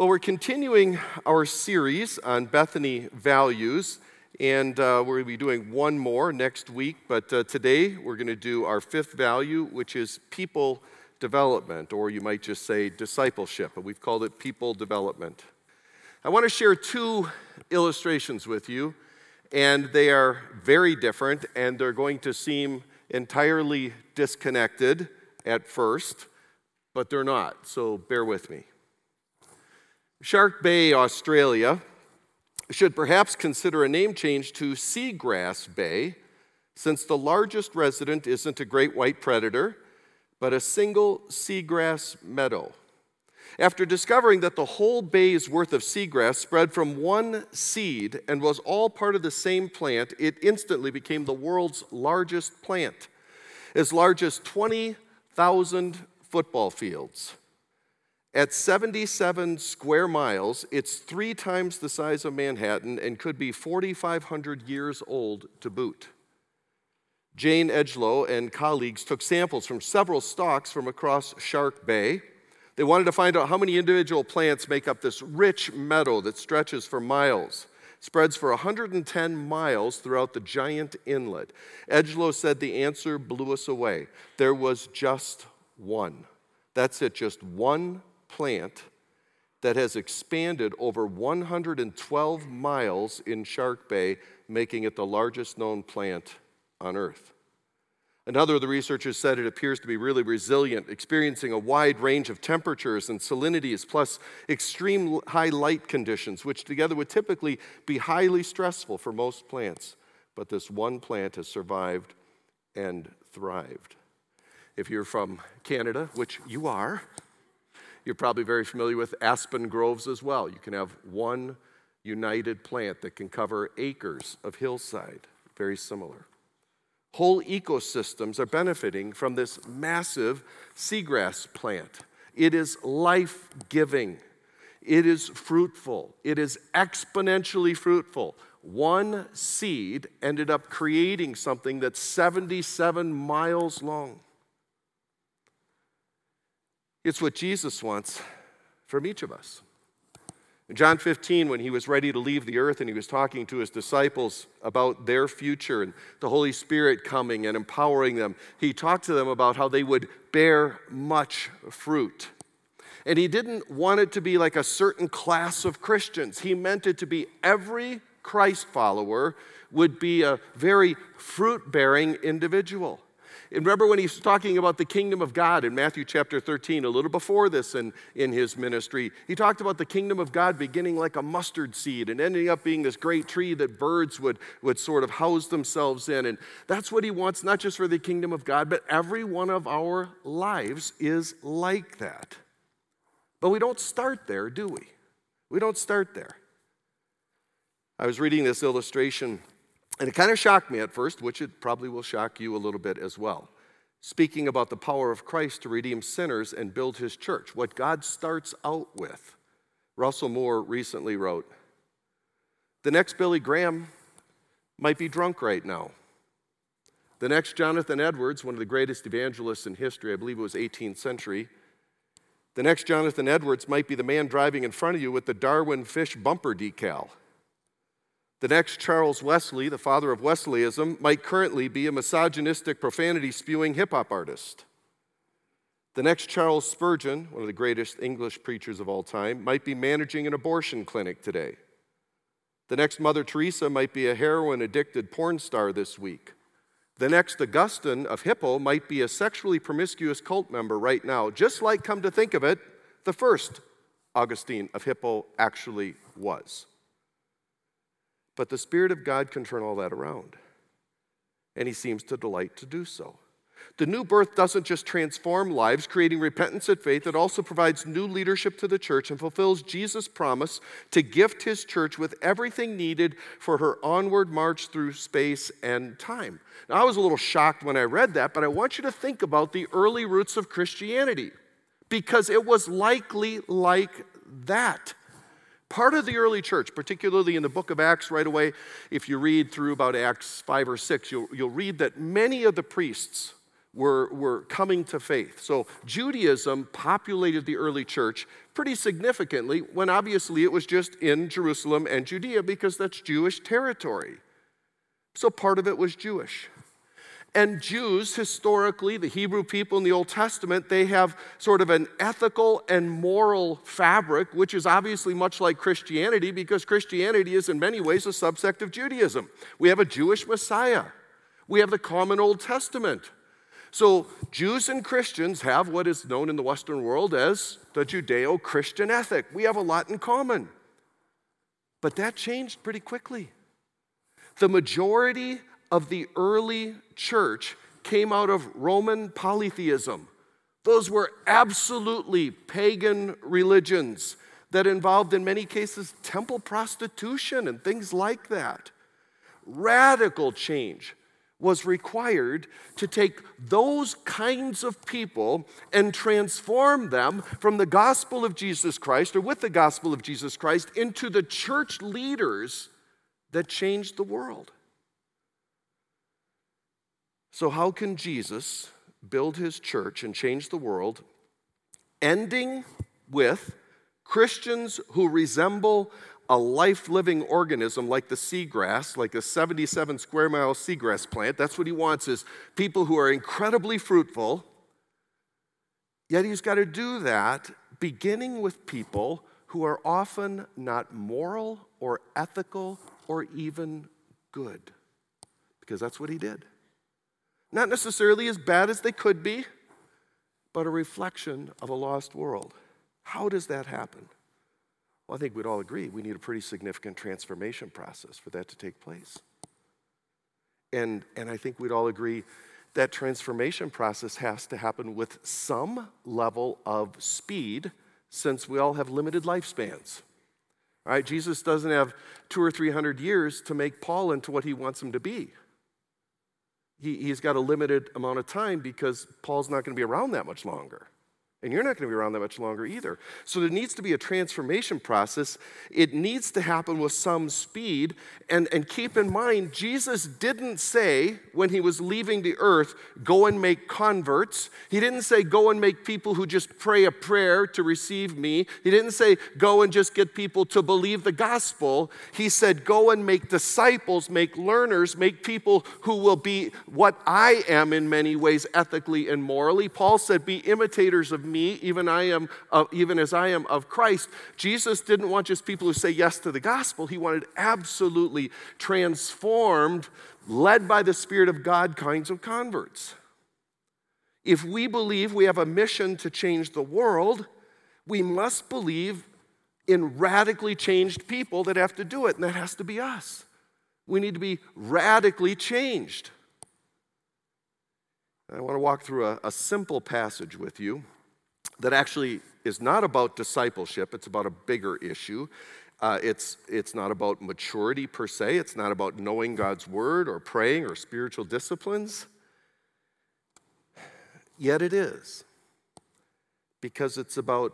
Well, we're continuing our series on Bethany values, and uh, we're going to be doing one more next week. But uh, today we're going to do our fifth value, which is people development, or you might just say discipleship, but we've called it people development. I want to share two illustrations with you, and they are very different, and they're going to seem entirely disconnected at first, but they're not, so bear with me. Shark Bay, Australia, should perhaps consider a name change to Seagrass Bay, since the largest resident isn't a great white predator, but a single seagrass meadow. After discovering that the whole bay's worth of seagrass spread from one seed and was all part of the same plant, it instantly became the world's largest plant, as large as 20,000 football fields. At 77 square miles, it's three times the size of Manhattan and could be 4,500 years old to boot. Jane Edgeloe and colleagues took samples from several stocks from across Shark Bay. They wanted to find out how many individual plants make up this rich meadow that stretches for miles, spreads for 110 miles throughout the giant inlet. Edgeloe said the answer blew us away. There was just one. That's it, just one plant that has expanded over 112 miles in Shark Bay, making it the largest known plant on Earth. Another of the researchers said it appears to be really resilient, experiencing a wide range of temperatures and salinities, plus extreme high light conditions, which together would typically be highly stressful for most plants. But this one plant has survived and thrived. If you're from Canada, which you are, you're probably very familiar with aspen groves as well. You can have one united plant that can cover acres of hillside, very similar. Whole ecosystems are benefiting from this massive seagrass plant. It is life giving, it is fruitful, it is exponentially fruitful. One seed ended up creating something that's 77 miles long. It's what Jesus wants from each of us. In John 15, when he was ready to leave the earth and he was talking to his disciples about their future and the Holy Spirit coming and empowering them, he talked to them about how they would bear much fruit. And he didn't want it to be like a certain class of Christians, he meant it to be every Christ follower would be a very fruit bearing individual. And remember when he's talking about the kingdom of God in Matthew chapter 13, a little before this in, in his ministry, he talked about the kingdom of God beginning like a mustard seed and ending up being this great tree that birds would, would sort of house themselves in. And that's what he wants, not just for the kingdom of God, but every one of our lives is like that. But we don't start there, do we? We don't start there. I was reading this illustration and it kind of shocked me at first, which it probably will shock you a little bit as well. Speaking about the power of Christ to redeem sinners and build his church, what God starts out with. Russell Moore recently wrote The next Billy Graham might be drunk right now. The next Jonathan Edwards, one of the greatest evangelists in history, I believe it was 18th century. The next Jonathan Edwards might be the man driving in front of you with the Darwin fish bumper decal. The next Charles Wesley, the father of Wesleyism, might currently be a misogynistic, profanity spewing hip hop artist. The next Charles Spurgeon, one of the greatest English preachers of all time, might be managing an abortion clinic today. The next Mother Teresa might be a heroin addicted porn star this week. The next Augustine of Hippo might be a sexually promiscuous cult member right now, just like, come to think of it, the first Augustine of Hippo actually was. But the Spirit of God can turn all that around. And He seems to delight to do so. The new birth doesn't just transform lives, creating repentance and faith, it also provides new leadership to the church and fulfills Jesus' promise to gift his church with everything needed for her onward march through space and time. Now, I was a little shocked when I read that, but I want you to think about the early roots of Christianity because it was likely like that. Part of the early church, particularly in the book of Acts, right away, if you read through about Acts 5 or 6, you'll, you'll read that many of the priests were, were coming to faith. So Judaism populated the early church pretty significantly when obviously it was just in Jerusalem and Judea because that's Jewish territory. So part of it was Jewish. And Jews, historically, the Hebrew people in the Old Testament, they have sort of an ethical and moral fabric, which is obviously much like Christianity because Christianity is in many ways a subsect of Judaism. We have a Jewish Messiah, we have the common Old Testament. So, Jews and Christians have what is known in the Western world as the Judeo Christian ethic. We have a lot in common. But that changed pretty quickly. The majority of the early church came out of Roman polytheism. Those were absolutely pagan religions that involved, in many cases, temple prostitution and things like that. Radical change was required to take those kinds of people and transform them from the gospel of Jesus Christ or with the gospel of Jesus Christ into the church leaders that changed the world. So, how can Jesus build his church and change the world, ending with Christians who resemble a life living organism like the seagrass, like a 77 square mile seagrass plant. That's what he wants is people who are incredibly fruitful. Yet he's got to do that beginning with people who are often not moral or ethical or even good. Because that's what he did. Not necessarily as bad as they could be, but a reflection of a lost world. How does that happen? Well, I think we'd all agree we need a pretty significant transformation process for that to take place. And, and I think we'd all agree that transformation process has to happen with some level of speed since we all have limited lifespans. All right, Jesus doesn't have two or three hundred years to make Paul into what he wants him to be. He, he's got a limited amount of time because Paul's not going to be around that much longer. And you're not going to be around that much longer either. So there needs to be a transformation process. It needs to happen with some speed. And, and keep in mind, Jesus didn't say when he was leaving the earth, go and make converts. He didn't say, go and make people who just pray a prayer to receive me. He didn't say, go and just get people to believe the gospel. He said, go and make disciples, make learners, make people who will be what I am in many ways, ethically and morally. Paul said, be imitators of me, even I am, uh, even as I am of Christ. Jesus didn't want just people who say yes to the gospel. He wanted absolutely transformed, led by the Spirit of God kinds of converts. If we believe we have a mission to change the world, we must believe in radically changed people that have to do it, and that has to be us. We need to be radically changed. I want to walk through a, a simple passage with you that actually is not about discipleship, it's about a bigger issue. Uh, it's, it's not about maturity per se, it's not about knowing God's word or praying or spiritual disciplines. Yet it is, because it's about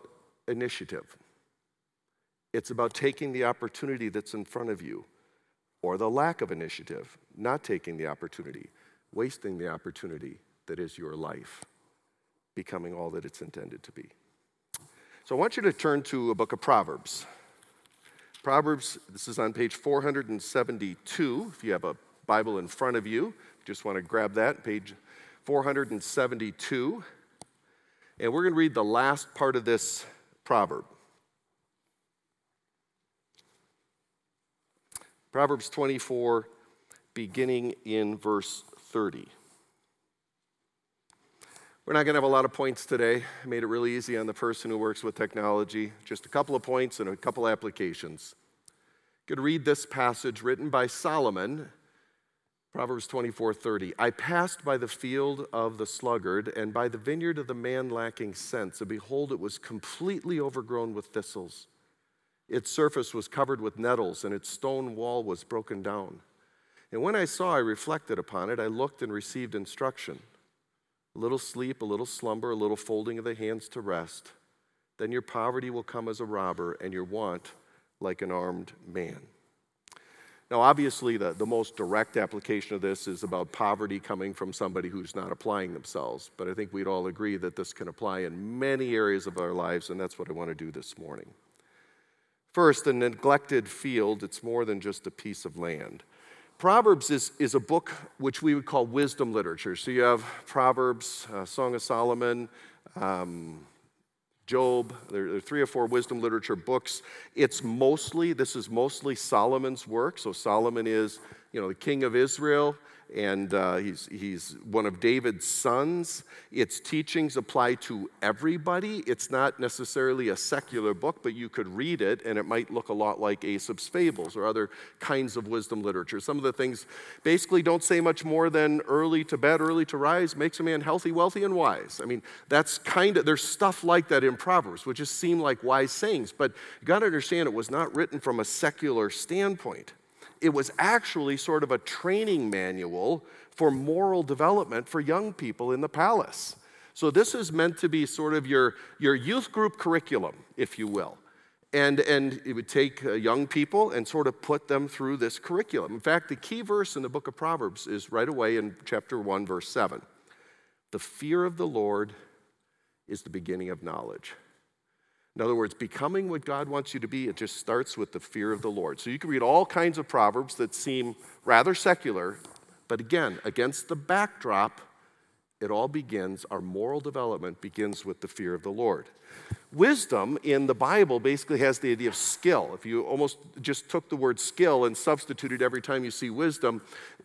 initiative. It's about taking the opportunity that's in front of you, or the lack of initiative, not taking the opportunity, wasting the opportunity that is your life becoming all that it's intended to be. So I want you to turn to a book of Proverbs. Proverbs, this is on page 472. If you have a Bible in front of you, just want to grab that, page 472. And we're going to read the last part of this proverb. Proverbs 24, beginning in verse 30. We're not going to have a lot of points today. I made it really easy on the person who works with technology. Just a couple of points and a couple applications. You could read this passage written by Solomon, Proverbs 24 30. I passed by the field of the sluggard and by the vineyard of the man lacking sense, and behold, it was completely overgrown with thistles. Its surface was covered with nettles, and its stone wall was broken down. And when I saw, I reflected upon it. I looked and received instruction. A little sleep, a little slumber, a little folding of the hands to rest. Then your poverty will come as a robber, and your want like an armed man. Now, obviously, the, the most direct application of this is about poverty coming from somebody who's not applying themselves. But I think we'd all agree that this can apply in many areas of our lives, and that's what I want to do this morning. First, a neglected field, it's more than just a piece of land. Proverbs is, is a book which we would call wisdom literature. So you have Proverbs, uh, Song of Solomon, um, Job. There, there, are three or four wisdom literature books. It's mostly, this is mostly Solomon's work. So Solomon is, you know, the king of Israel and uh, he's, he's one of David's sons. Its teachings apply to everybody. It's not necessarily a secular book, but you could read it and it might look a lot like Aesop's Fables or other kinds of wisdom literature. Some of the things basically don't say much more than early to bed, early to rise makes a man healthy, wealthy, and wise. I mean, that's kind of, there's stuff like that in Proverbs, which just seem like wise sayings, but you got to understand it was not written from a secular standpoint it was actually sort of a training manual for moral development for young people in the palace. So this is meant to be sort of your, your youth group curriculum, if you will. And, and it would take uh, young people and sort of put them through this curriculum. In fact, the key verse in the book of Proverbs is right away in chapter 1, verse 7. The fear of the Lord is the beginning of knowledge. In other words, becoming what God wants you to be, it just starts with the fear of the Lord. So you can read all kinds of proverbs that seem rather secular, but again, against the backdrop, it all begins, our moral development begins with the fear of the Lord. Wisdom in the Bible basically has the idea of skill. If you almost just took the word skill and substituted every time you see wisdom,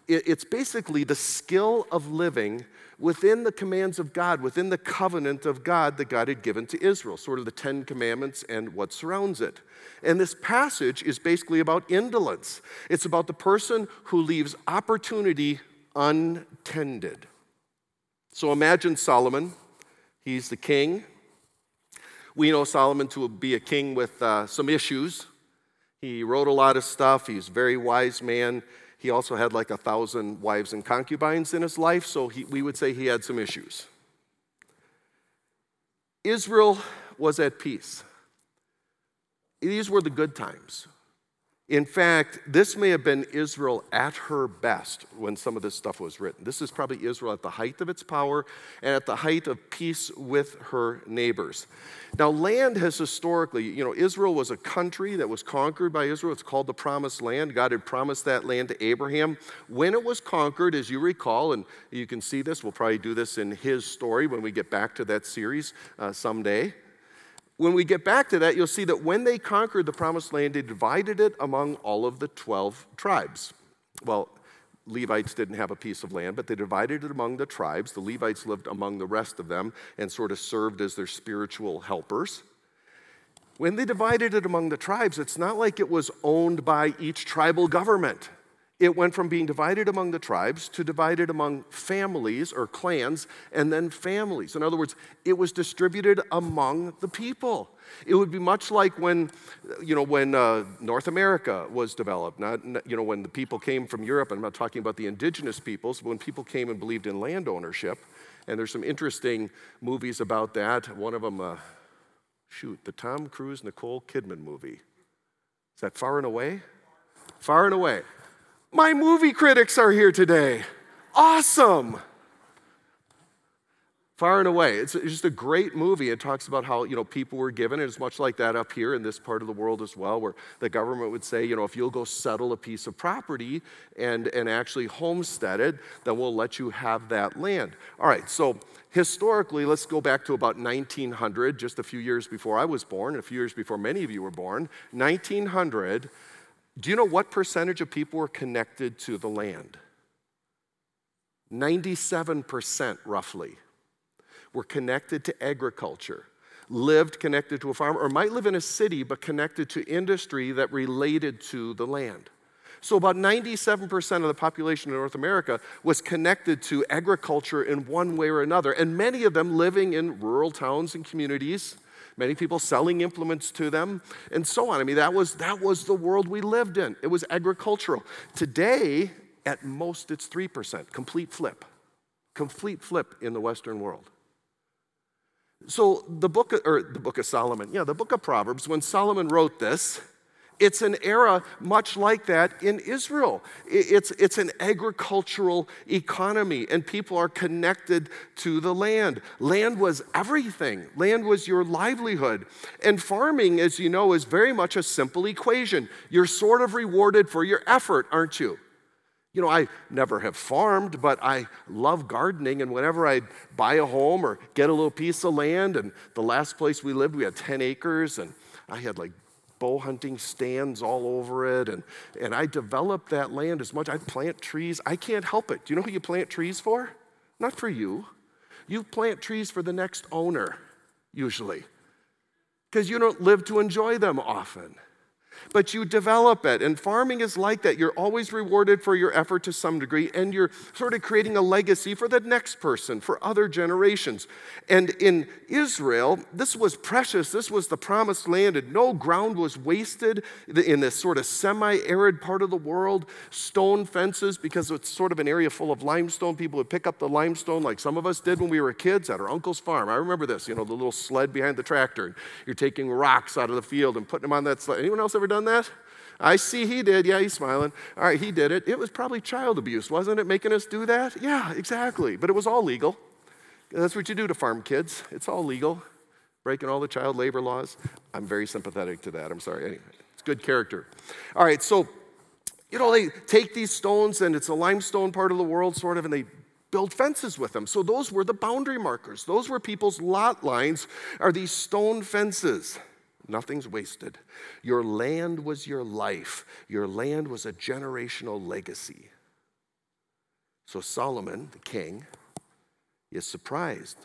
it's basically the skill of living within the commands of God, within the covenant of God that God had given to Israel, sort of the Ten Commandments and what surrounds it. And this passage is basically about indolence. It's about the person who leaves opportunity untended. So imagine Solomon. He's the king. We know Solomon to be a king with uh, some issues. He wrote a lot of stuff. He's a very wise man. He also had like a thousand wives and concubines in his life, so he, we would say he had some issues. Israel was at peace. These were the good times. In fact, this may have been Israel at her best when some of this stuff was written. This is probably Israel at the height of its power and at the height of peace with her neighbors. Now, land has historically, you know, Israel was a country that was conquered by Israel. It's called the Promised Land. God had promised that land to Abraham. When it was conquered, as you recall, and you can see this, we'll probably do this in his story when we get back to that series uh, someday when we get back to that, you'll see that when they conquered the promised land, they divided it among all of the 12 tribes. Well, Levites didn't have a piece of land, but they divided it among the tribes. The Levites lived among the rest of them and sort of served as their spiritual helpers. When they divided it among the tribes, it's not like it was owned by each tribal government it went from being divided among the tribes to divided among families or clans and then families. In other words, it was distributed among the people. It would be much like when, you know, when uh, North America was developed. Not, you know, when the people came from Europe. I'm not talking about the indigenous peoples, but when people came and believed in land ownership. And there's some interesting movies about that. One of them, uh, shoot, the Tom Cruise Nicole Kidman movie. Is that Far and Away? Far and Away. My movie critics are here today. Awesome. Far and away. It's just a great movie. It talks about how, you know, people were given, and it's much like that up here in this part of the world as well, where the government would say, you know, if you'll go settle a piece of property and, and actually homestead it, then we'll let you have that land. All right, so historically, let's go back to about 1900, just a few years before I was born, a few years before many of you were born. 1900, do you know what percentage of people were connected to the land? 97% roughly were connected to agriculture, lived connected to a farm, or might live in a city but connected to industry that related to the land. So, about 97% of the population in North America was connected to agriculture in one way or another, and many of them living in rural towns and communities. Many people selling implements to them, and so on. I mean, that was, that was the world we lived in. It was agricultural. Today, at most, it's 3%, complete flip. Complete flip in the Western world. So the book of, or the book of Solomon, yeah, the book of Proverbs, when Solomon wrote this, it's an era much like that in Israel. It's, it's an agricultural economy, and people are connected to the land. Land was everything, land was your livelihood. And farming, as you know, is very much a simple equation. You're sort of rewarded for your effort, aren't you? You know, I never have farmed, but I love gardening. And whenever I buy a home or get a little piece of land, and the last place we lived, we had 10 acres, and I had like bow hunting stands all over it. And, and I developed that land as much. I plant trees. I can't help it. Do you know who you plant trees for? Not for you. You plant trees for the next owner, usually, because you don't live to enjoy them often but you develop it. And farming is like that. You're always rewarded for your effort to some degree, and you're sort of creating a legacy for the next person, for other generations. And in Israel, this was precious. This was the promised land, and no ground was wasted in this sort of semi arid part of the world. Stone fences, because it's sort of an area full of limestone. People would pick up the limestone like some of us did when we were kids at our uncle's farm. I remember this, you know, the little sled behind the tractor. You're taking rocks out of the field and putting them on that sled. Anyone else ever done that? I see he did. Yeah, he's smiling. All right, he did it. It was probably child abuse, wasn't it, making us do that? Yeah, exactly. But it was all legal. That's what you do to farm kids. It's all legal, breaking all the child labor laws. I'm very sympathetic to that. I'm sorry. Anyway, it's good character. All right, so, you know, they take these stones, and it's a limestone part of the world, sort of, and they build fences with them. So those were the boundary markers. Those were people's lot lines, are these stone fences. Nothing's wasted. Your land was your life, your land was a generational legacy. So Solomon, the king, is surprised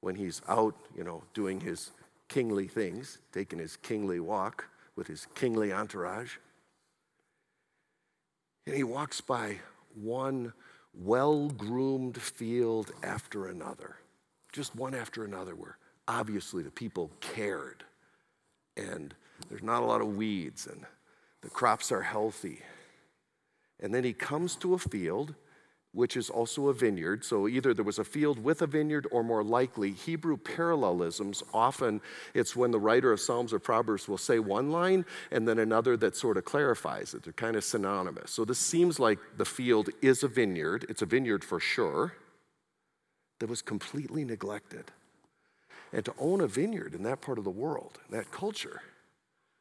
when he's out, you know, doing his kingly things, taking his kingly walk with his kingly entourage. And he walks by one well groomed field after another, just one after another, where obviously the people cared and there's not a lot of weeds, and the crops are healthy. And then he comes to a field, which is also a vineyard. So either there was a field with a vineyard, or more likely, Hebrew parallelisms. Often it's when the writer of Psalms or Proverbs will say one line and then another that sort of clarifies it. They're kind of synonymous. So this seems like the field is a vineyard. It's a vineyard for sure, that was completely neglected. And to own a vineyard in that part of the world, that culture,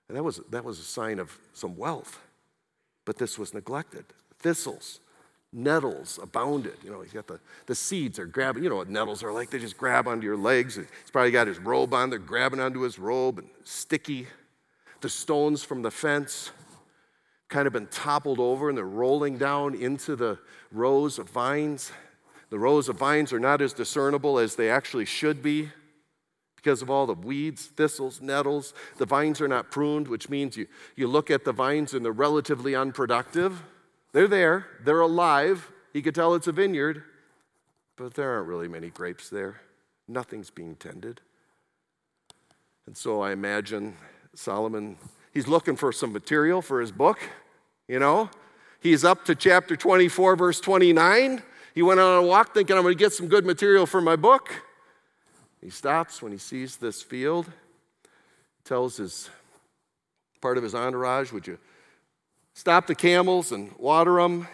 and that was, that was a sign of some wealth. But this was neglected. Thistles, nettles abounded. You know, he's got the, the seeds are grabbing, you know what nettles are like. They just grab onto your legs. He's probably got his robe on. They're grabbing onto his robe and sticky. The stones from the fence kind of been toppled over and they're rolling down into the rows of vines. The rows of vines are not as discernible as they actually should be because of all the weeds, thistles, nettles. The vines are not pruned, which means you, you look at the vines and they're relatively unproductive. They're there, they're alive. You could tell it's a vineyard, but there aren't really many grapes there. Nothing's being tended. And so I imagine Solomon, he's looking for some material for his book, you know. He's up to chapter 24, verse 29. He went on a walk thinking, I'm going to get some good material for my book. He stops when he sees this field, tells his part of his entourage, Would you stop the camels and water them?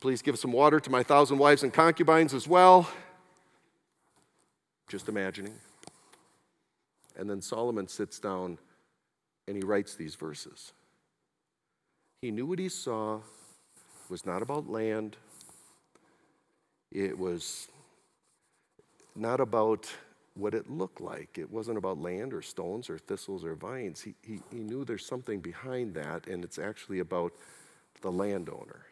Please give some water to my thousand wives and concubines as well. Just imagining. And then Solomon sits down and he writes these verses. He knew what he saw was not about land, it was not about what it looked like. It wasn't about land or stones or thistles or vines. He, he, he knew there's something behind that, and it's actually about the landowner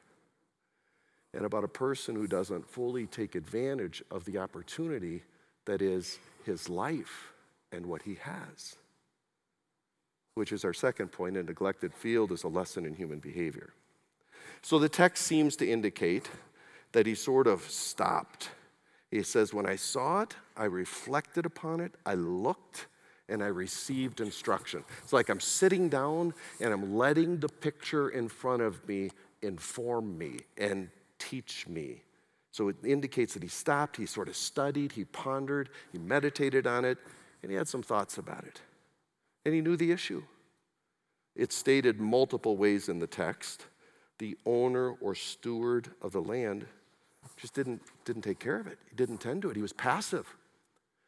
and about a person who doesn't fully take advantage of the opportunity that is his life and what he has. which is our second point a neglected field is a lesson in human behavior. So the text seems to indicate that he sort of stopped. He says, When I saw it, I reflected upon it, I looked, and I received instruction. It's like I'm sitting down and I'm letting the picture in front of me inform me and teach me. So it indicates that he stopped, he sort of studied, he pondered, he meditated on it, and he had some thoughts about it. And he knew the issue. It's stated multiple ways in the text. The owner or steward of the land just didn't, didn't take care of it. He didn't tend to it. He was passive.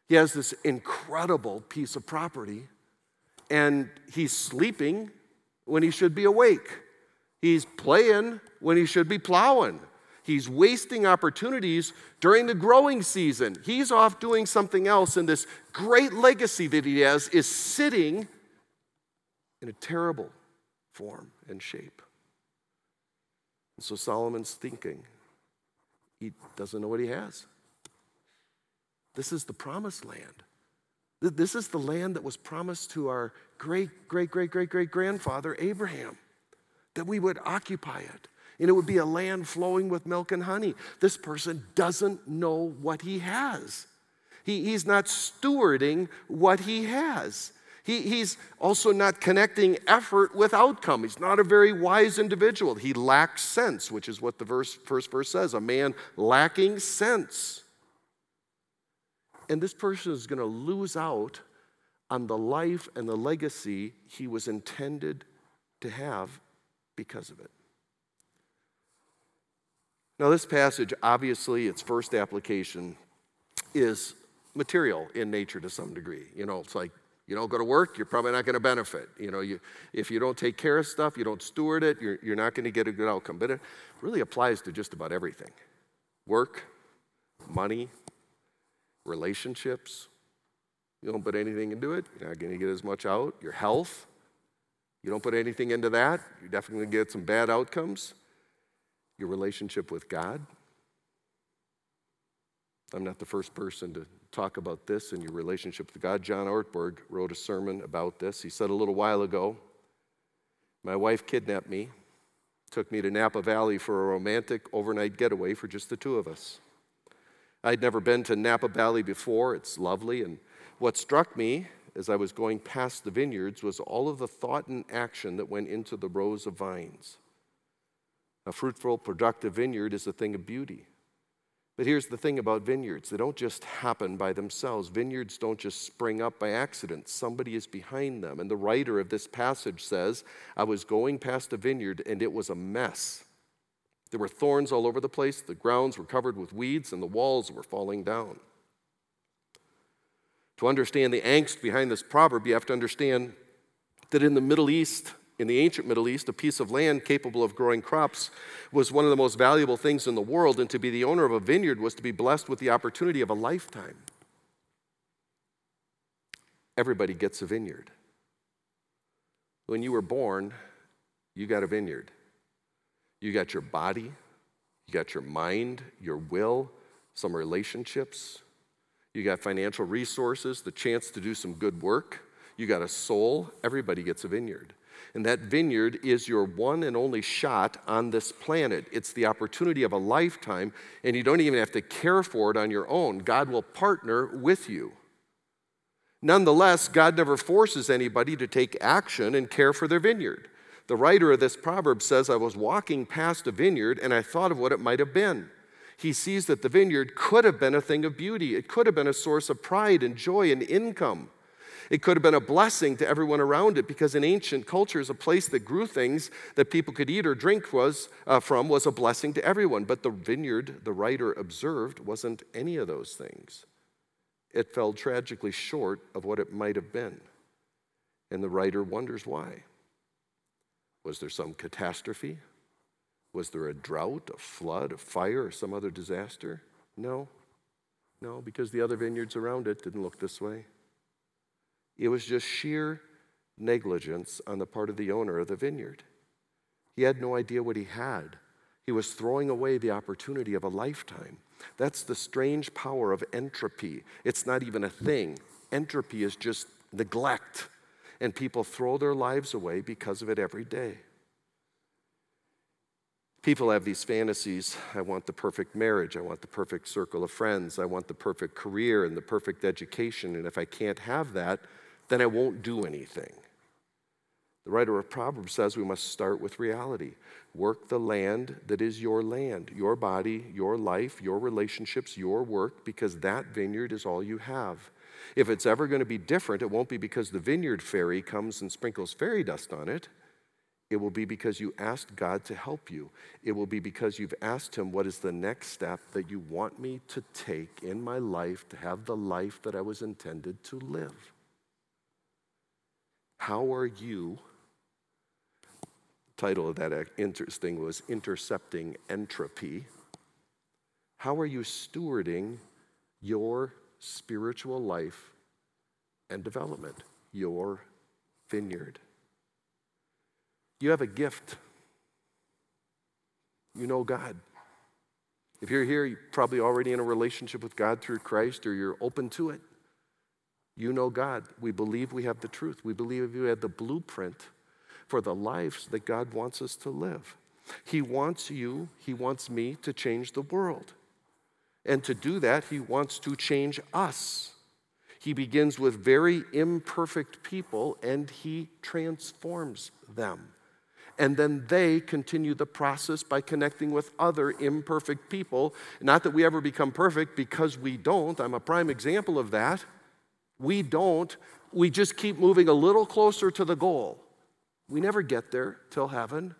He has this incredible piece of property, and he's sleeping when he should be awake. He's playing when he should be plowing. He's wasting opportunities during the growing season. He's off doing something else, and this great legacy that he has is sitting in a terrible form and shape. And so Solomon's thinking, he doesn't know what he has. This is the promised land. This is the land that was promised to our great, great, great, great, great grandfather, Abraham, that we would occupy it. And it would be a land flowing with milk and honey. This person doesn't know what he has. He, he's not stewarding what he has. He, he's also not connecting effort with outcome. He's not a very wise individual. He lacks sense, which is what the verse, first verse says a man lacking sense. And this person is going to lose out on the life and the legacy he was intended to have because of it. Now, this passage, obviously, its first application is material in nature to some degree. You know, it's like you don't go to work, you're probably not going to benefit. You know, you, if you don't take care of stuff, you don't steward it, you're, you're not going to get a good outcome. But it really applies to just about everything work, money, relationships. You don't put anything into it, you're not going to get as much out. Your health, you don't put anything into that, you're definitely going to get some bad outcomes. Your relationship with God. I'm not the first person to talk about this in your relationship with God. John Ortberg wrote a sermon about this. He said a little while ago, My wife kidnapped me, took me to Napa Valley for a romantic overnight getaway for just the two of us. I'd never been to Napa Valley before. It's lovely. And what struck me as I was going past the vineyards was all of the thought and action that went into the rows of vines. A fruitful, productive vineyard is a thing of beauty. But here's the thing about vineyards they don't just happen by themselves. Vineyards don't just spring up by accident, somebody is behind them. And the writer of this passage says, I was going past a vineyard and it was a mess. There were thorns all over the place, the grounds were covered with weeds, and the walls were falling down. To understand the angst behind this proverb, you have to understand that in the Middle East, in the ancient Middle East, a piece of land capable of growing crops was one of the most valuable things in the world, and to be the owner of a vineyard was to be blessed with the opportunity of a lifetime. Everybody gets a vineyard. When you were born, you got a vineyard. You got your body, you got your mind, your will, some relationships, you got financial resources, the chance to do some good work, you got a soul. Everybody gets a vineyard. And that vineyard is your one and only shot on this planet. It's the opportunity of a lifetime, and you don't even have to care for it on your own. God will partner with you. Nonetheless, God never forces anybody to take action and care for their vineyard. The writer of this proverb says, I was walking past a vineyard and I thought of what it might have been. He sees that the vineyard could have been a thing of beauty, it could have been a source of pride and joy and income. It could have been a blessing to everyone around it because in ancient cultures, a place that grew things that people could eat or drink was, uh, from was a blessing to everyone. But the vineyard, the writer observed, wasn't any of those things. It fell tragically short of what it might have been. And the writer wonders why. Was there some catastrophe? Was there a drought, a flood, a fire, or some other disaster? No. No, because the other vineyards around it didn't look this way. It was just sheer negligence on the part of the owner of the vineyard. He had no idea what he had. He was throwing away the opportunity of a lifetime. That's the strange power of entropy. It's not even a thing. Entropy is just neglect. And people throw their lives away because of it every day. People have these fantasies. I want the perfect marriage. I want the perfect circle of friends. I want the perfect career and the perfect education. And if I can't have that, then I won't do anything. The writer of Proverbs says we must start with reality. Work the land that is your land, your body, your life, your relationships, your work, because that vineyard is all you have. If it's ever going to be different, it won't be because the vineyard fairy comes and sprinkles fairy dust on it. It will be because you asked God to help you. It will be because you've asked Him, What is the next step that you want me to take in my life to have the life that I was intended to live? How are you? title of that interesting was Intercepting Entropy. How are you stewarding your spiritual life and development, your vineyard? You have a gift. You know God. If you're here, you're probably already in a relationship with God through Christ or you're open to it. You know God. We believe we have the truth. We believe we have the blueprint for the lives that God wants us to live. He wants you, He wants me to change the world. And to do that, He wants to change us. He begins with very imperfect people and He transforms them. And then they continue the process by connecting with other imperfect people. Not that we ever become perfect because we don't. I'm a prime example of that. We don't. We just keep moving a little closer to the goal. We never get there till heaven,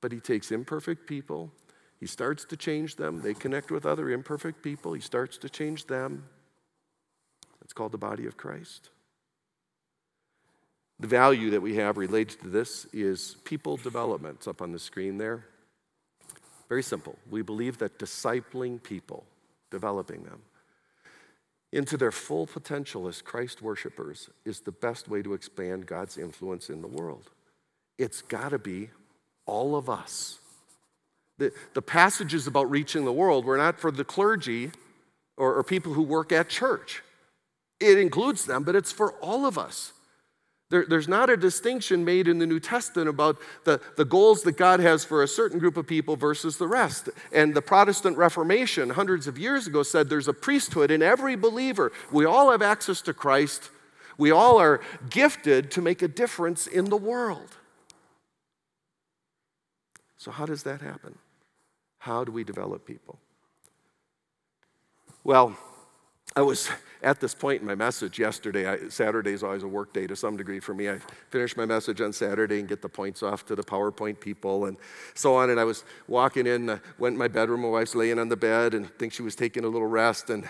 but He takes imperfect people, He starts to change them. They connect with other imperfect people, He starts to change them. It's called the body of Christ. The value that we have related to this is people development. It's up on the screen there. Very simple. We believe that discipling people, developing them, into their full potential as Christ worshipers is the best way to expand God's influence in the world. It's got to be all of us. The, the passages about reaching the world were not for the clergy or, or people who work at church. It includes them, but it's for all of us. There, there's not a distinction made in the New Testament about the, the goals that God has for a certain group of people versus the rest. And the Protestant Reformation, hundreds of years ago, said there's a priesthood in every believer. We all have access to Christ, we all are gifted to make a difference in the world. So, how does that happen? How do we develop people? Well, I was at this point in my message yesterday. I, Saturday is always a work day to some degree for me. I finish my message on Saturday and get the points off to the PowerPoint people and so on. And I was walking in, uh, went in my bedroom. My wife's laying on the bed and think she was taking a little rest. And,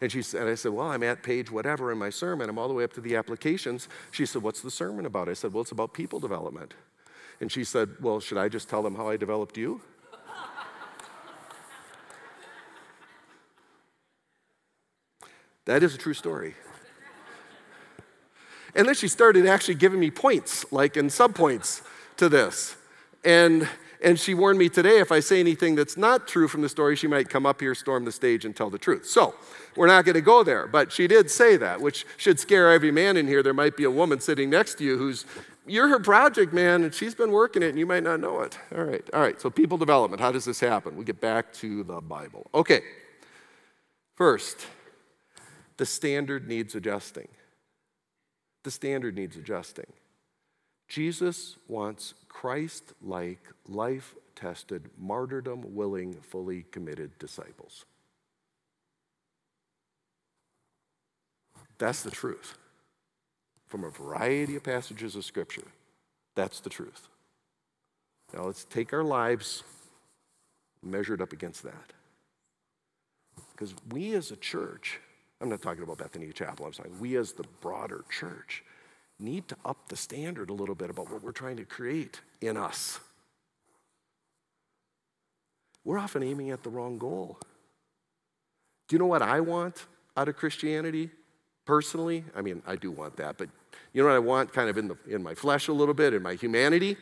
and she said, I said, Well, I'm at page whatever in my sermon. I'm all the way up to the applications. She said, What's the sermon about? I said, Well, it's about people development. And she said, Well, should I just tell them how I developed you? That is a true story. And then she started actually giving me points, like in subpoints to this. And, and she warned me today if I say anything that's not true from the story, she might come up here, storm the stage, and tell the truth. So we're not going to go there. But she did say that, which should scare every man in here. There might be a woman sitting next to you who's, you're her project, man, and she's been working it, and you might not know it. All right, all right. So people development, how does this happen? We get back to the Bible. Okay. First, the standard needs adjusting. The standard needs adjusting. Jesus wants Christ like, life tested, martyrdom willing, fully committed disciples. That's the truth. From a variety of passages of Scripture, that's the truth. Now let's take our lives measured up against that. Because we as a church, I'm not talking about Bethany Chapel, I'm saying we as the broader church need to up the standard a little bit about what we're trying to create in us. We're often aiming at the wrong goal. Do you know what I want out of Christianity personally? I mean, I do want that, but you know what I want kind of in, the, in my flesh a little bit, in my humanity?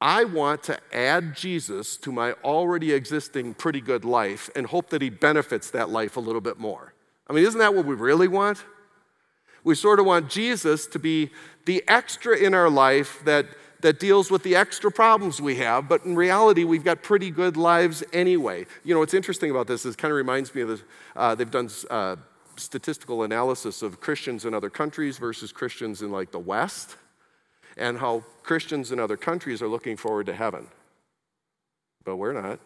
I want to add Jesus to my already existing pretty good life and hope that he benefits that life a little bit more. I mean, isn't that what we really want? We sort of want Jesus to be the extra in our life that, that deals with the extra problems we have, but in reality, we've got pretty good lives anyway. You know, what's interesting about this is kind of reminds me of this, uh, they've done uh, statistical analysis of Christians in other countries versus Christians in like the West, and how Christians in other countries are looking forward to heaven. But we're not.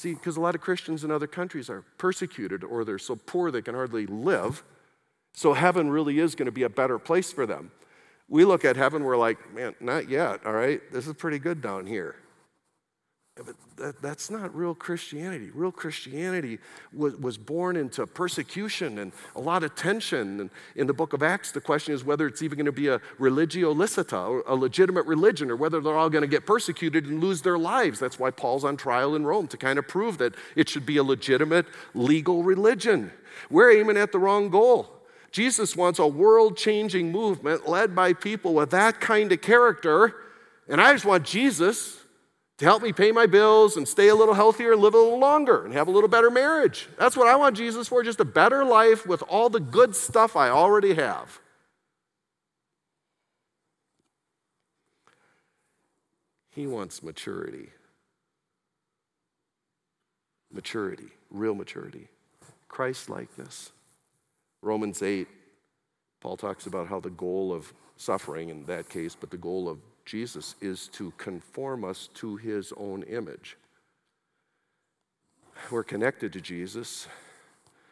See, because a lot of Christians in other countries are persecuted or they're so poor they can hardly live. So heaven really is going to be a better place for them. We look at heaven, we're like, man, not yet, all right? This is pretty good down here. But that, that's not real Christianity. Real Christianity was, was born into persecution and a lot of tension. And in the book of Acts, the question is whether it's even going to be a religio licita, a legitimate religion, or whether they're all going to get persecuted and lose their lives. That's why Paul's on trial in Rome to kind of prove that it should be a legitimate, legal religion. We're aiming at the wrong goal. Jesus wants a world changing movement led by people with that kind of character. And I just want Jesus to help me pay my bills and stay a little healthier and live a little longer and have a little better marriage. That's what I want Jesus for, just a better life with all the good stuff I already have. He wants maturity. Maturity, real maturity, Christ likeness. Romans 8, Paul talks about how the goal of suffering in that case, but the goal of Jesus is to conform us to his own image. We're connected to Jesus.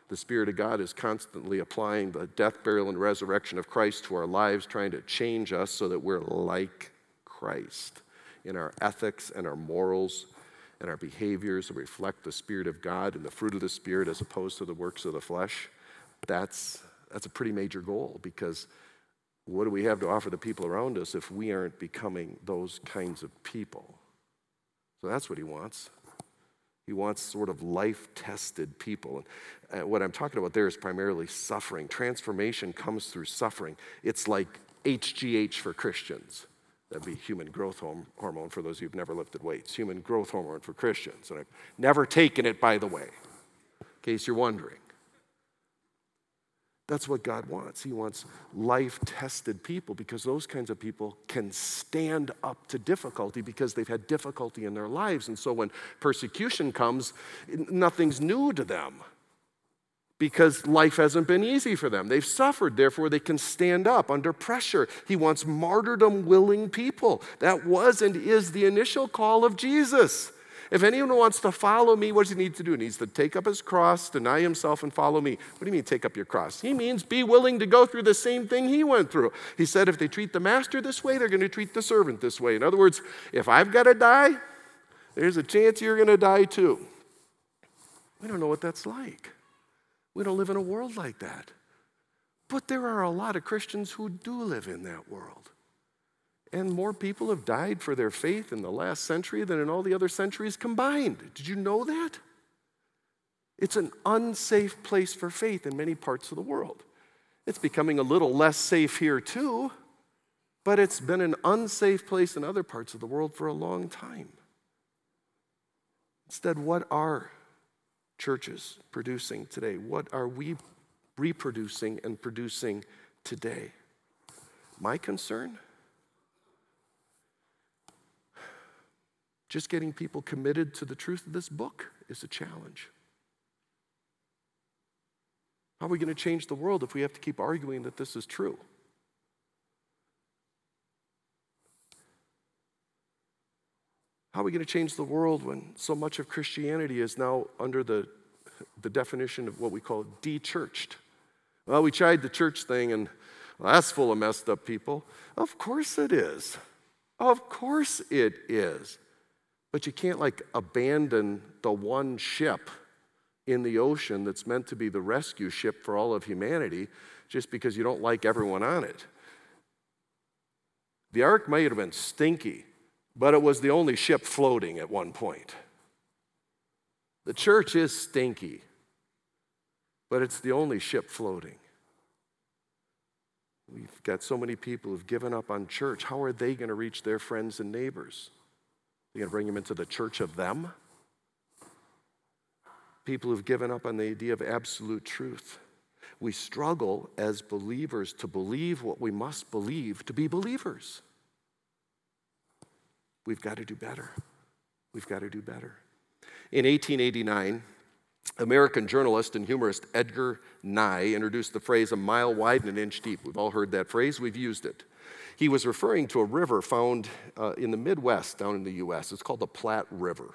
The Spirit of God is constantly applying the death, burial, and resurrection of Christ to our lives, trying to change us so that we're like Christ in our ethics and our morals and our behaviors that reflect the Spirit of God and the fruit of the Spirit as opposed to the works of the flesh. That's, that's a pretty major goal because what do we have to offer the people around us if we aren't becoming those kinds of people? So that's what he wants. He wants sort of life tested people. And uh, what I'm talking about there is primarily suffering. Transformation comes through suffering. It's like HGH for Christians. That'd be human growth hormone for those who've never lifted weights. Human growth hormone for Christians. And I've never taken it, by the way, in case you're wondering. That's what God wants. He wants life tested people because those kinds of people can stand up to difficulty because they've had difficulty in their lives. And so when persecution comes, nothing's new to them because life hasn't been easy for them. They've suffered, therefore, they can stand up under pressure. He wants martyrdom willing people. That was and is the initial call of Jesus. If anyone wants to follow me, what does he need to do? He needs to take up his cross, deny himself, and follow me. What do you mean, take up your cross? He means be willing to go through the same thing he went through. He said, if they treat the master this way, they're going to treat the servant this way. In other words, if I've got to die, there's a chance you're going to die too. We don't know what that's like. We don't live in a world like that. But there are a lot of Christians who do live in that world. And more people have died for their faith in the last century than in all the other centuries combined. Did you know that? It's an unsafe place for faith in many parts of the world. It's becoming a little less safe here too, but it's been an unsafe place in other parts of the world for a long time. Instead, what are churches producing today? What are we reproducing and producing today? My concern? Just getting people committed to the truth of this book is a challenge. How are we going to change the world if we have to keep arguing that this is true? How are we going to change the world when so much of Christianity is now under the, the definition of what we call de churched? Well, we tried the church thing and well, that's full of messed up people. Of course it is. Of course it is. But you can't like abandon the one ship in the ocean that's meant to be the rescue ship for all of humanity just because you don't like everyone on it. The ark might have been stinky, but it was the only ship floating at one point. The church is stinky, but it's the only ship floating. We've got so many people who've given up on church. How are they going to reach their friends and neighbors? You're going to bring them into the church of them? People who've given up on the idea of absolute truth. we struggle as believers to believe what we must believe to be believers. We've got to do better. We've got to do better. In 1889, American journalist and humorist Edgar Nye introduced the phrase a mile wide and an inch deep. We've all heard that phrase, we've used it. He was referring to a river found uh, in the Midwest down in the US. It's called the Platte River.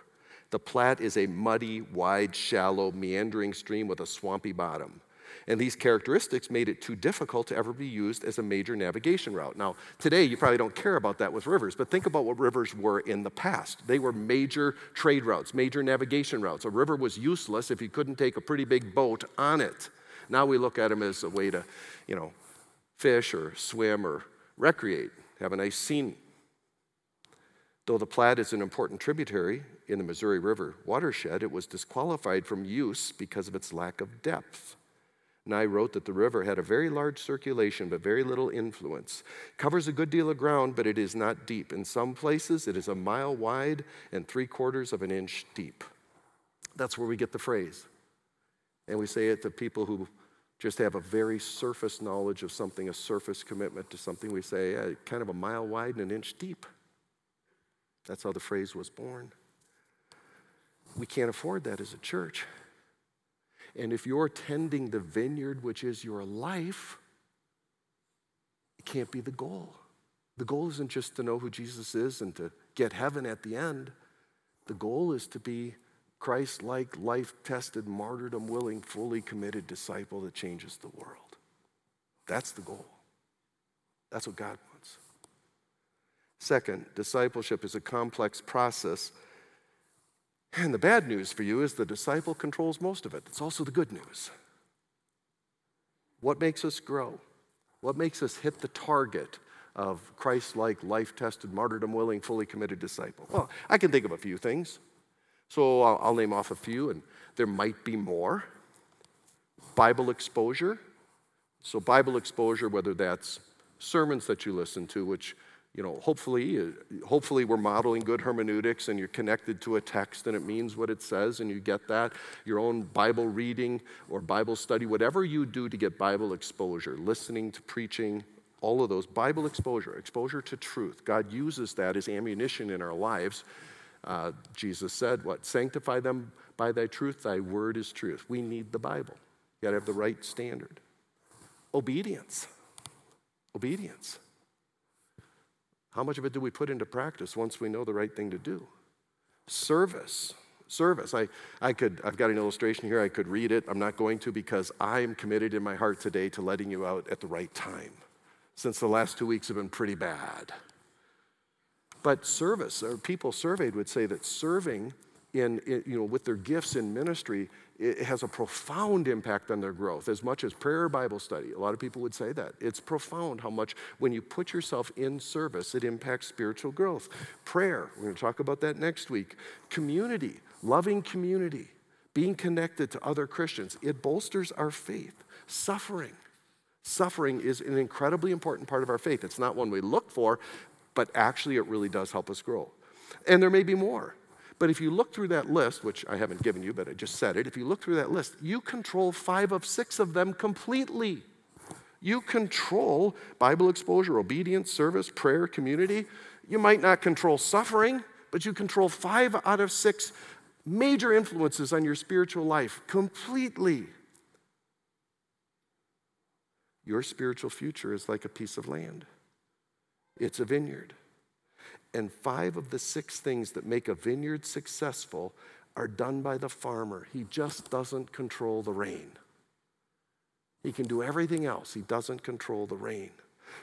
The Platte is a muddy, wide, shallow, meandering stream with a swampy bottom. And these characteristics made it too difficult to ever be used as a major navigation route. Now, today you probably don't care about that with rivers, but think about what rivers were in the past. They were major trade routes, major navigation routes. A river was useless if you couldn't take a pretty big boat on it. Now we look at them as a way to, you know, fish or swim or recreate, have a nice scene. Though the Platte is an important tributary in the Missouri River watershed, it was disqualified from use because of its lack of depth. Nye wrote that the river had a very large circulation but very little influence. Covers a good deal of ground, but it is not deep. In some places, it is a mile wide and three quarters of an inch deep. That's where we get the phrase. And we say it to people who just have a very surface knowledge of something, a surface commitment to something. We say, yeah, kind of a mile wide and an inch deep. That's how the phrase was born. We can't afford that as a church. And if you're tending the vineyard, which is your life, it can't be the goal. The goal isn't just to know who Jesus is and to get heaven at the end. The goal is to be Christ like, life tested, martyrdom willing, fully committed disciple that changes the world. That's the goal. That's what God wants. Second, discipleship is a complex process. And the bad news for you is the disciple controls most of it. It's also the good news. What makes us grow? What makes us hit the target of Christ like, life tested, martyrdom willing, fully committed disciple? Well, I can think of a few things. So I'll, I'll name off a few, and there might be more. Bible exposure. So, Bible exposure, whether that's sermons that you listen to, which you know, hopefully, uh, hopefully we're modeling good hermeneutics and you're connected to a text and it means what it says and you get that. Your own Bible reading or Bible study, whatever you do to get Bible exposure, listening to preaching, all of those, Bible exposure, exposure to truth. God uses that as ammunition in our lives uh, Jesus said, What? Sanctify them by thy truth, thy word is truth. We need the Bible. You gotta have the right standard. Obedience. Obedience. How much of it do we put into practice once we know the right thing to do? Service. Service. I, I could, I've got an illustration here. I could read it. I'm not going to because I am committed in my heart today to letting you out at the right time, since the last two weeks have been pretty bad. But service, or people surveyed would say that serving in, you know, with their gifts in ministry, it has a profound impact on their growth, as much as prayer or Bible study. A lot of people would say that. It's profound how much, when you put yourself in service, it impacts spiritual growth. Prayer, we're going to talk about that next week. Community, loving community, being connected to other Christians, it bolsters our faith. Suffering, Suffering is an incredibly important part of our faith. It's not one we look for, but actually it really does help us grow. And there may be more. But if you look through that list, which I haven't given you, but I just said it, if you look through that list, you control five of six of them completely. You control Bible exposure, obedience, service, prayer, community. You might not control suffering, but you control five out of six major influences on your spiritual life completely. Your spiritual future is like a piece of land. It's a vineyard. And five of the six things that make a vineyard successful are done by the farmer. He just doesn't control the rain. He can do everything else, he doesn't control the rain.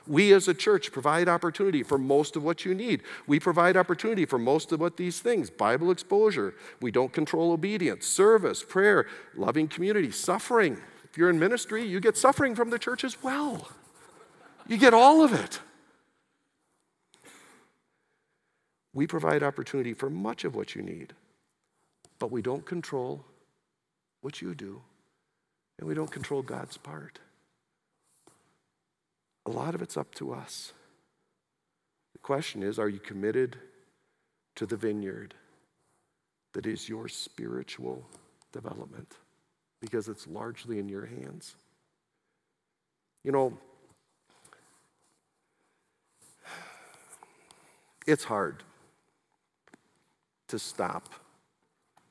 We as a church provide opportunity for most of what you need. We provide opportunity for most of what these things Bible exposure. We don't control obedience, service, prayer, loving community, suffering. If you're in ministry, you get suffering from the church as well. You get all of it. We provide opportunity for much of what you need, but we don't control what you do, and we don't control God's part. A lot of it's up to us. The question is are you committed to the vineyard that is your spiritual development? Because it's largely in your hands. You know, it's hard to stop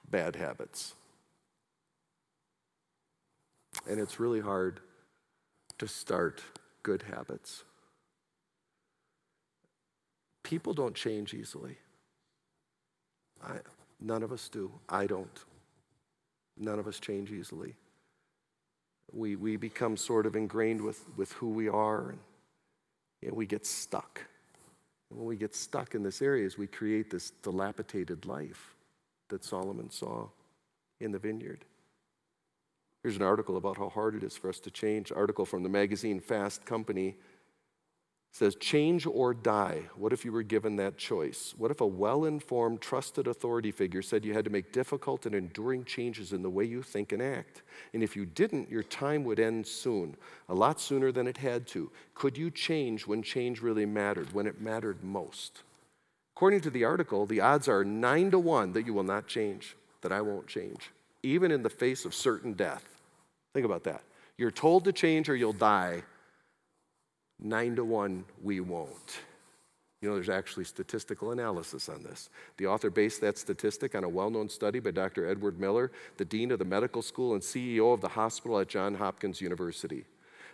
bad habits. And it's really hard to start good habits. People don't change easily. I, none of us do. I don't. None of us change easily. We, we become sort of ingrained with, with who we are and, and we get stuck. When we get stuck in this area, is we create this dilapidated life that Solomon saw in the vineyard. Here's an article about how hard it is for us to change. Article from the magazine Fast Company says change or die. What if you were given that choice? What if a well-informed, trusted authority figure said you had to make difficult and enduring changes in the way you think and act? And if you didn't, your time would end soon, a lot sooner than it had to. Could you change when change really mattered, when it mattered most? According to the article, the odds are 9 to 1 that you will not change, that I won't change, even in the face of certain death. Think about that. You're told to change or you'll die nine to one, we won't. You know, there's actually statistical analysis on this. The author based that statistic on a well known study by Dr. Edward Miller, the dean of the medical school and CEO of the hospital at Johns Hopkins University.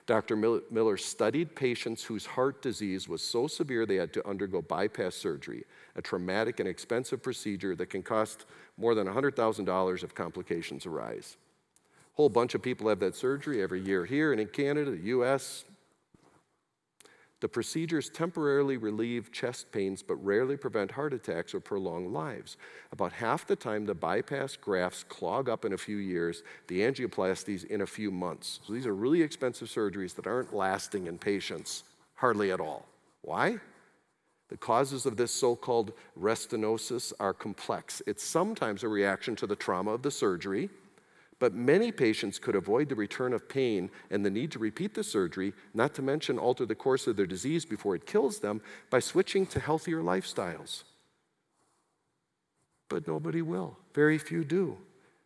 Dr. Miller studied patients whose heart disease was so severe they had to undergo bypass surgery, a traumatic and expensive procedure that can cost more than $100,000 if complications arise. A whole bunch of people have that surgery every year here and in Canada, the US, the procedures temporarily relieve chest pains but rarely prevent heart attacks or prolong lives. About half the time, the bypass grafts clog up in a few years, the angioplasties in a few months. So these are really expensive surgeries that aren't lasting in patients hardly at all. Why? The causes of this so called restenosis are complex. It's sometimes a reaction to the trauma of the surgery but many patients could avoid the return of pain and the need to repeat the surgery, not to mention alter the course of their disease before it kills them, by switching to healthier lifestyles. But nobody will. Very few do.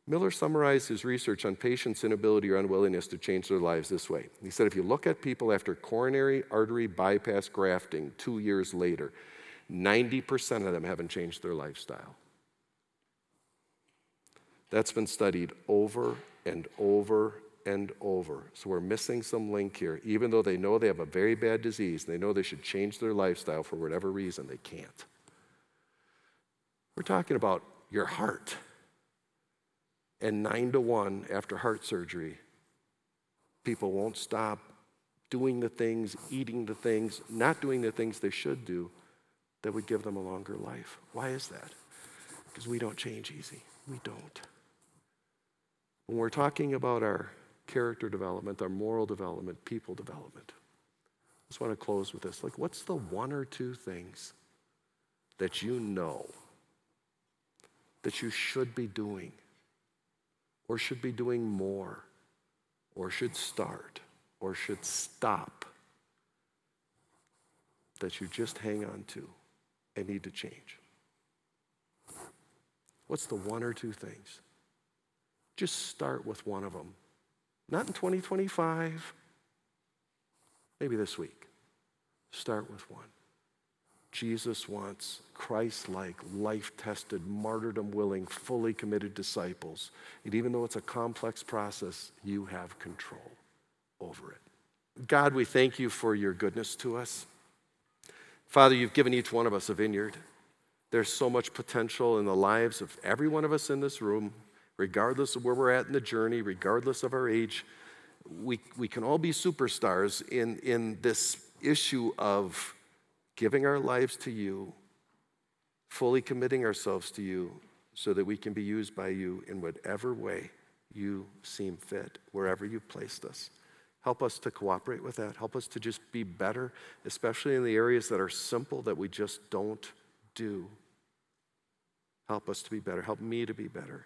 Miller summarized his research on patients' inability or unwillingness to change their lives this way. He said if you look at people after coronary artery bypass grafting two years later, 90% of them haven't changed their lifestyle. That's been studied over and over and over. So we're missing some link here. Even though they know they have a very bad disease, they know they should change their lifestyle for whatever reason, they can't. We're talking about your heart. And nine to one after heart surgery, people won't stop doing the things, eating the things, not doing the things they should do that would give them a longer life. Why is that? Because we don't change easy. We don't. When we're talking about our character development, our moral development, people development, I just want to close with this. Like, what's the one or two things that you know that you should be doing, or should be doing more, or should start, or should stop, that you just hang on to and need to change? What's the one or two things? Just start with one of them. Not in 2025, maybe this week. Start with one. Jesus wants Christ like, life tested, martyrdom willing, fully committed disciples. And even though it's a complex process, you have control over it. God, we thank you for your goodness to us. Father, you've given each one of us a vineyard. There's so much potential in the lives of every one of us in this room regardless of where we're at in the journey, regardless of our age, we, we can all be superstars in, in this issue of giving our lives to you, fully committing ourselves to you, so that we can be used by you in whatever way you seem fit, wherever you've placed us. Help us to cooperate with that. Help us to just be better, especially in the areas that are simple that we just don't do. Help us to be better. Help me to be better.